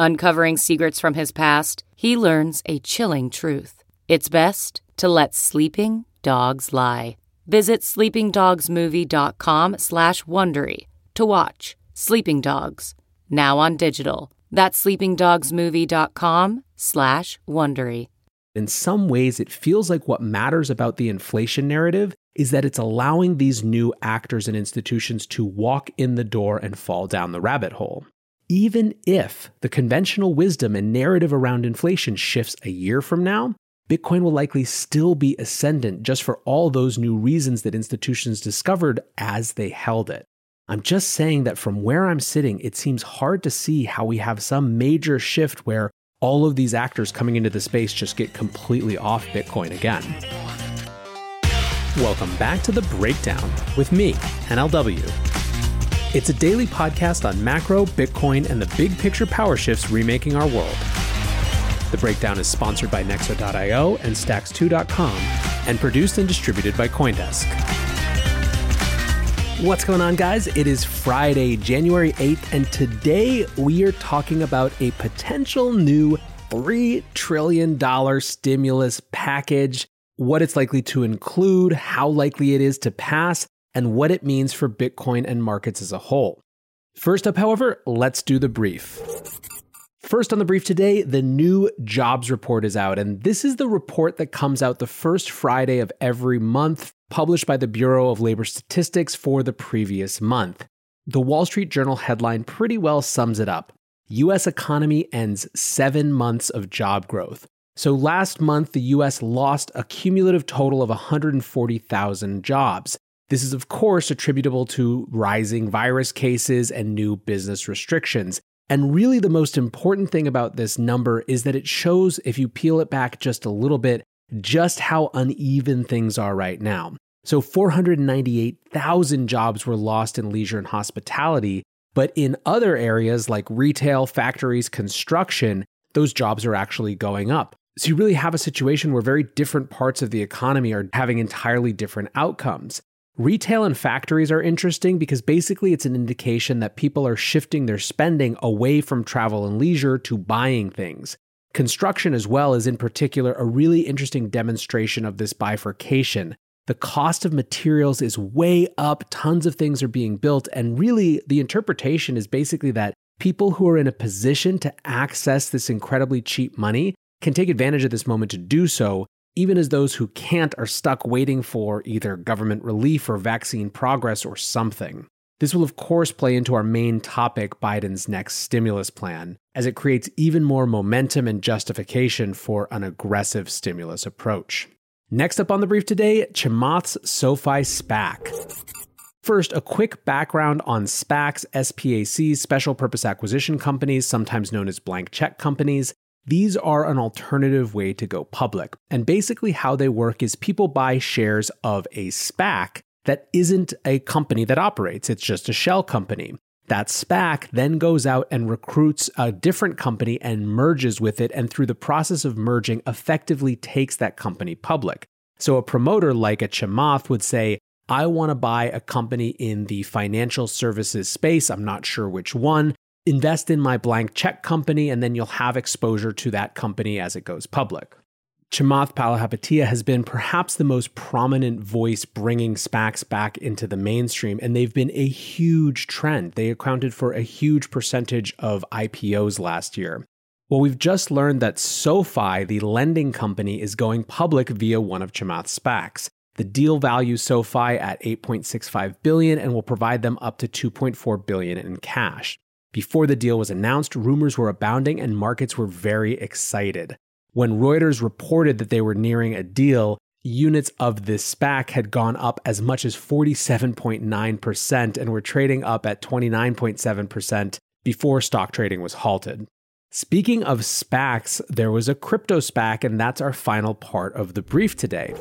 Uncovering secrets from his past, he learns a chilling truth. It's best to let sleeping dogs lie. Visit sleepingdogsmovie.com slash Wondery to watch Sleeping Dogs, now on digital. That's sleepingdogsmovie.com slash Wondery. In some ways, it feels like what matters about the inflation narrative is that it's allowing these new actors and institutions to walk in the door and fall down the rabbit hole even if the conventional wisdom and narrative around inflation shifts a year from now, Bitcoin will likely still be ascendant just for all those new reasons that institutions discovered as they held it. I'm just saying that from where I'm sitting, it seems hard to see how we have some major shift where all of these actors coming into the space just get completely off Bitcoin again. Welcome back to The Breakdown with me, NLW. It's a daily podcast on macro, Bitcoin, and the big picture power shifts remaking our world. The breakdown is sponsored by Nexo.io and Stacks2.com and produced and distributed by Coindesk. What's going on, guys? It is Friday, January 8th, and today we are talking about a potential new $3 trillion stimulus package, what it's likely to include, how likely it is to pass, and what it means for Bitcoin and markets as a whole. First up, however, let's do the brief. First on the brief today, the new jobs report is out, and this is the report that comes out the first Friday of every month, published by the Bureau of Labor Statistics for the previous month. The Wall Street Journal headline pretty well sums it up. US economy ends seven months of job growth. So last month, the US lost a cumulative total of 140,000 jobs. This is, of course, attributable to rising virus cases and new business restrictions. And really, the most important thing about this number is that it shows, if you peel it back just a little bit, just how uneven things are right now. So, 498,000 jobs were lost in leisure and hospitality, but in other areas like retail, factories, construction, those jobs are actually going up. So, you really have a situation where very different parts of the economy are having entirely different outcomes. Retail and factories are interesting because basically it's an indication that people are shifting their spending away from travel and leisure to buying things. Construction, as well, is in particular a really interesting demonstration of this bifurcation. The cost of materials is way up, tons of things are being built, and really the interpretation is basically that people who are in a position to access this incredibly cheap money can take advantage of this moment to do so, even as those who can't are stuck waiting for either government relief or vaccine progress or something. This will, of course, play into our main topic Biden's next stimulus plan, as it creates even more momentum and justification for an aggressive stimulus approach. Next up on the brief today Chamath's SoFi SPAC. First, a quick background on SPACs, SPACs, special purpose acquisition companies, sometimes known as blank check companies. These are an alternative way to go public. And basically, how they work is people buy shares of a SPAC that isn't a company that operates, it's just a shell company. That SPAC then goes out and recruits a different company and merges with it, and through the process of merging, effectively takes that company public. So, a promoter like a Chamath would say, I want to buy a company in the financial services space. I'm not sure which one invest in my blank check company, and then you'll have exposure to that company as it goes public. Chamath Palihapitiya has been perhaps the most prominent voice bringing SPACs back into the mainstream, and they've been a huge trend. They accounted for a huge percentage of IPOs last year. Well, we've just learned that SoFi, the lending company, is going public via one of Chamath's SPACs. The deal values SoFi at 8.65 billion and will provide them up to 2.4 billion in cash. Before the deal was announced, rumors were abounding and markets were very excited. When Reuters reported that they were nearing a deal, units of this SPAC had gone up as much as 47.9% and were trading up at 29.7% before stock trading was halted. Speaking of SPACs, there was a crypto SPAC, and that's our final part of the brief today.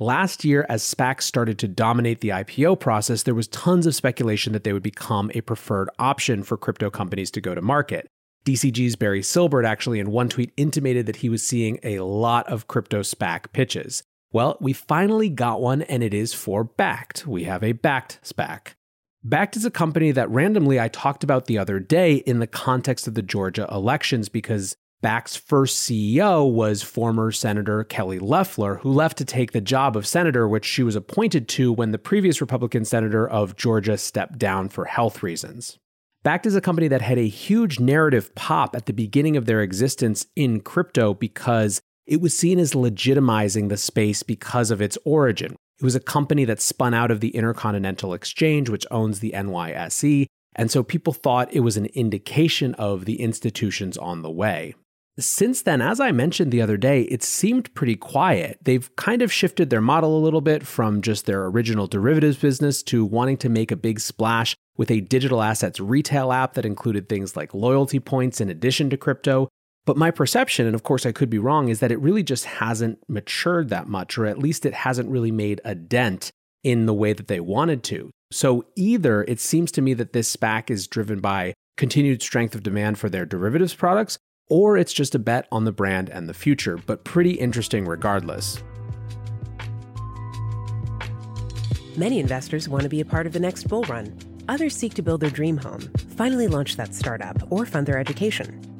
Last year, as SPACs started to dominate the IPO process, there was tons of speculation that they would become a preferred option for crypto companies to go to market. DCG's Barry Silbert actually, in one tweet, intimated that he was seeing a lot of crypto SPAC pitches. Well, we finally got one, and it is for Bakkt. We have a Bakkt SPAC. Bakkt is a company that randomly I talked about the other day in the context of the Georgia elections because Bakkt's first CEO was former Senator Kelly Loeffler, who left to take the job of senator, which she was appointed to when the previous Republican senator of Georgia stepped down for health reasons. Bakkt is a company that had a huge narrative pop at the beginning of their existence in crypto because it was seen as legitimizing the space because of its origin. It was a company that spun out of the Intercontinental Exchange, which owns the NYSE, and so people thought it was an indication of the institutions on the way. Since then, as I mentioned the other day, it seemed pretty quiet. They've kind of shifted their model a little bit from just their original derivatives business to wanting to make a big splash with a digital assets retail app that included things like loyalty points in addition to crypto. But my perception, and of course I could be wrong, is that it really just hasn't matured that much, or at least it hasn't really made a dent in the way that they wanted to. So either it seems to me that this SPAC is driven by continued strength of demand for their derivatives products, or it's just a bet on the brand and the future, but pretty interesting regardless. Many investors want to be a part of the next bull run. Others seek to build their dream home, finally launch that startup, or fund their education.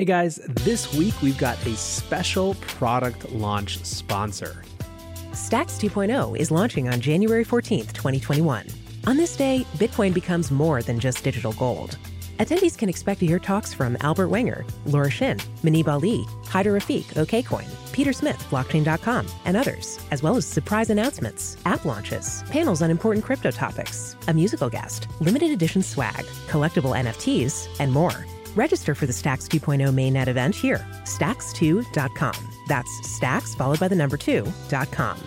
Hey guys, this week we've got a special product launch sponsor. Stacks 2.0 is launching on January 14th, 2021. On this day, Bitcoin becomes more than just digital gold. Attendees can expect to hear talks from Albert Wenger, Laura Shin, Muneeb Ali, Haider Rafique, OKCoin, Peter Smith, Blockchain.com, and others, as well as surprise announcements, app launches, panels on important crypto topics, a musical guest, limited edition swag, collectible NFTs, and more. Register for the Stacks 2.0 mainnet event here, stacks2.com. That's stacks followed by the number 2.com.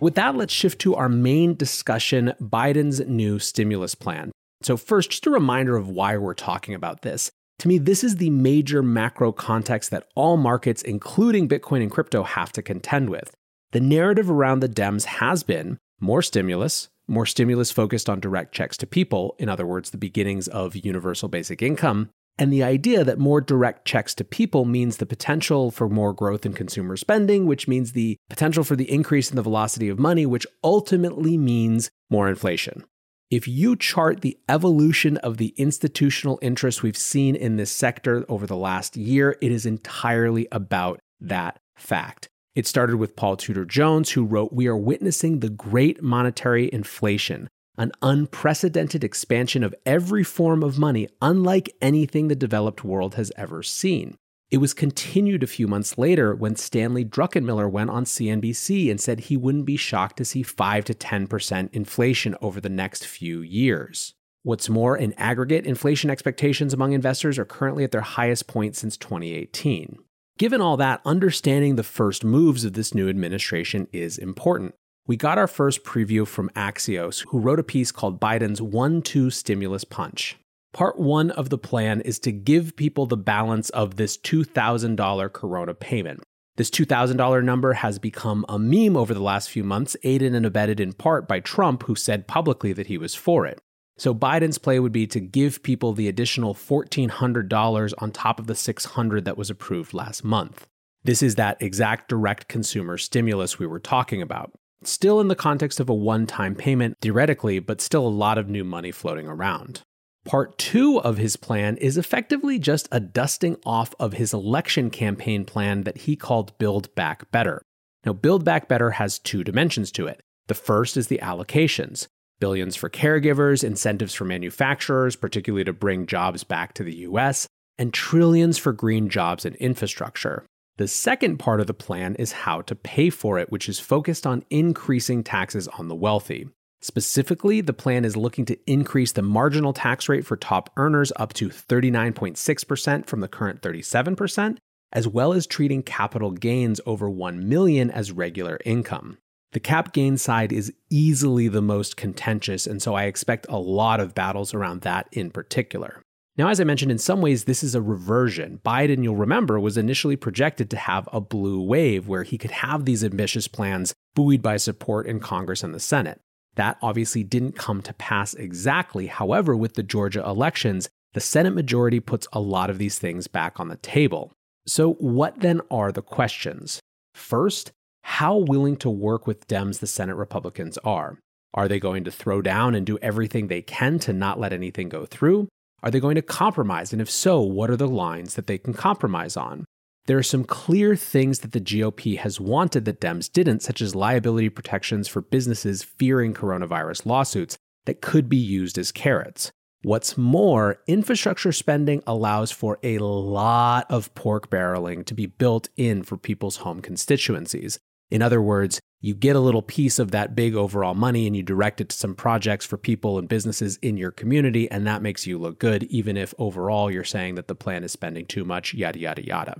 With that, let's shift to our main discussion Biden's new stimulus plan. So, first, just a reminder of why we're talking about this. To me, this is the major macro context that all markets, including Bitcoin and crypto, have to contend with. The narrative around the Dems has been more stimulus, more stimulus focused on direct checks to people, in other words, the beginnings of universal basic income, and the idea that more direct checks to people means the potential for more growth in consumer spending, which means the potential for the increase in the velocity of money, which ultimately means more inflation. If you chart the evolution of the institutional interest we've seen in this sector over the last year, it is entirely about that fact. It started with Paul Tudor Jones, who wrote We are witnessing the great monetary inflation, an unprecedented expansion of every form of money, unlike anything the developed world has ever seen. It was continued a few months later when Stanley Druckenmiller went on CNBC and said he wouldn't be shocked to see 5 to 10% inflation over the next few years. What's more, in aggregate, inflation expectations among investors are currently at their highest point since 2018. Given all that, understanding the first moves of this new administration is important. We got our first preview from Axios, who wrote a piece called Biden's 1 2 Stimulus Punch. Part one of the plan is to give people the balance of this $2,000 Corona payment. This $2,000 number has become a meme over the last few months, aided and abetted in part by Trump, who said publicly that he was for it. So Biden's play would be to give people the additional $1,400 on top of the 600 that was approved last month. This is that exact direct consumer stimulus we were talking about. Still in the context of a one time payment, theoretically, but still a lot of new money floating around. Part two of his plan is effectively just a dusting off of his election campaign plan that he called Build Back Better. Now, Build Back Better has two dimensions to it. The first is the allocations billions for caregivers, incentives for manufacturers, particularly to bring jobs back to the US, and trillions for green jobs and infrastructure. The second part of the plan is how to pay for it, which is focused on increasing taxes on the wealthy. Specifically, the plan is looking to increase the marginal tax rate for top earners up to 39.6% from the current 37%, as well as treating capital gains over 1 million as regular income. The cap gain side is easily the most contentious, and so I expect a lot of battles around that in particular. Now, as I mentioned, in some ways, this is a reversion. Biden, you'll remember, was initially projected to have a blue wave where he could have these ambitious plans buoyed by support in Congress and the Senate. That obviously didn't come to pass exactly. However, with the Georgia elections, the Senate majority puts a lot of these things back on the table. So, what then are the questions? First, how willing to work with Dems the Senate Republicans are. Are they going to throw down and do everything they can to not let anything go through? Are they going to compromise? And if so, what are the lines that they can compromise on? There are some clear things that the GOP has wanted that Dems didn't, such as liability protections for businesses fearing coronavirus lawsuits that could be used as carrots. What's more, infrastructure spending allows for a lot of pork barreling to be built in for people's home constituencies. In other words, you get a little piece of that big overall money and you direct it to some projects for people and businesses in your community, and that makes you look good, even if overall you're saying that the plan is spending too much, yada, yada, yada.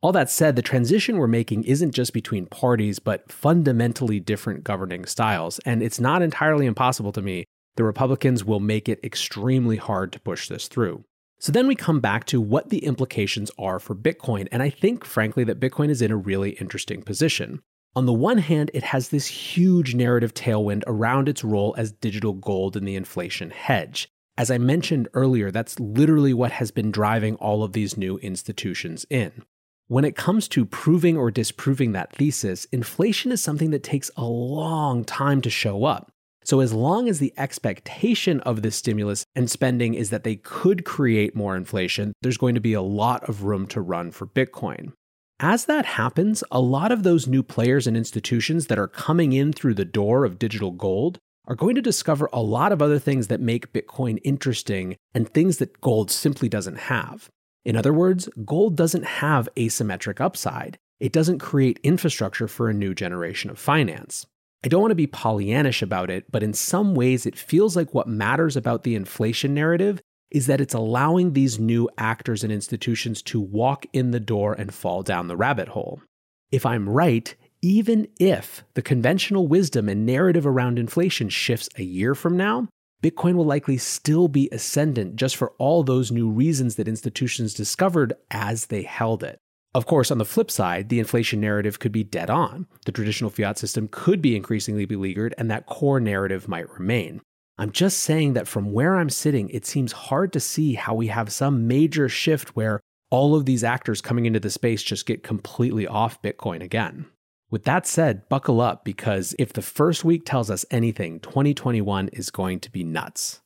All that said, the transition we're making isn't just between parties, but fundamentally different governing styles. And it's not entirely impossible to me. The Republicans will make it extremely hard to push this through. So then we come back to what the implications are for Bitcoin. And I think, frankly, that Bitcoin is in a really interesting position. On the one hand, it has this huge narrative tailwind around its role as digital gold in the inflation hedge. As I mentioned earlier, that's literally what has been driving all of these new institutions in. When it comes to proving or disproving that thesis, inflation is something that takes a long time to show up. So, as long as the expectation of this stimulus and spending is that they could create more inflation, there's going to be a lot of room to run for Bitcoin. As that happens, a lot of those new players and institutions that are coming in through the door of digital gold are going to discover a lot of other things that make Bitcoin interesting and things that gold simply doesn't have. In other words, gold doesn't have asymmetric upside. It doesn't create infrastructure for a new generation of finance. I don't want to be Pollyannish about it, but in some ways it feels like what matters about the inflation narrative is that it's allowing these new actors and institutions to walk in the door and fall down the rabbit hole. If I'm right, even if the conventional wisdom and narrative around inflation shifts a year from now, Bitcoin will likely still be ascendant just for all those new reasons that institutions discovered as they held it. Of course, on the flip side, the inflation narrative could be dead on. The traditional fiat system could be increasingly beleaguered, and that core narrative might remain. I'm just saying that from where I'm sitting, it seems hard to see how we have some major shift where all of these actors coming into the space just get completely off Bitcoin again. With that said, buckle up because if the first week tells us anything, 2021 is going to be nuts.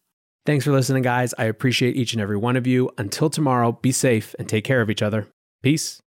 Thanks for listening, guys. I appreciate each and every one of you. Until tomorrow, be safe and take care of each other. Peace.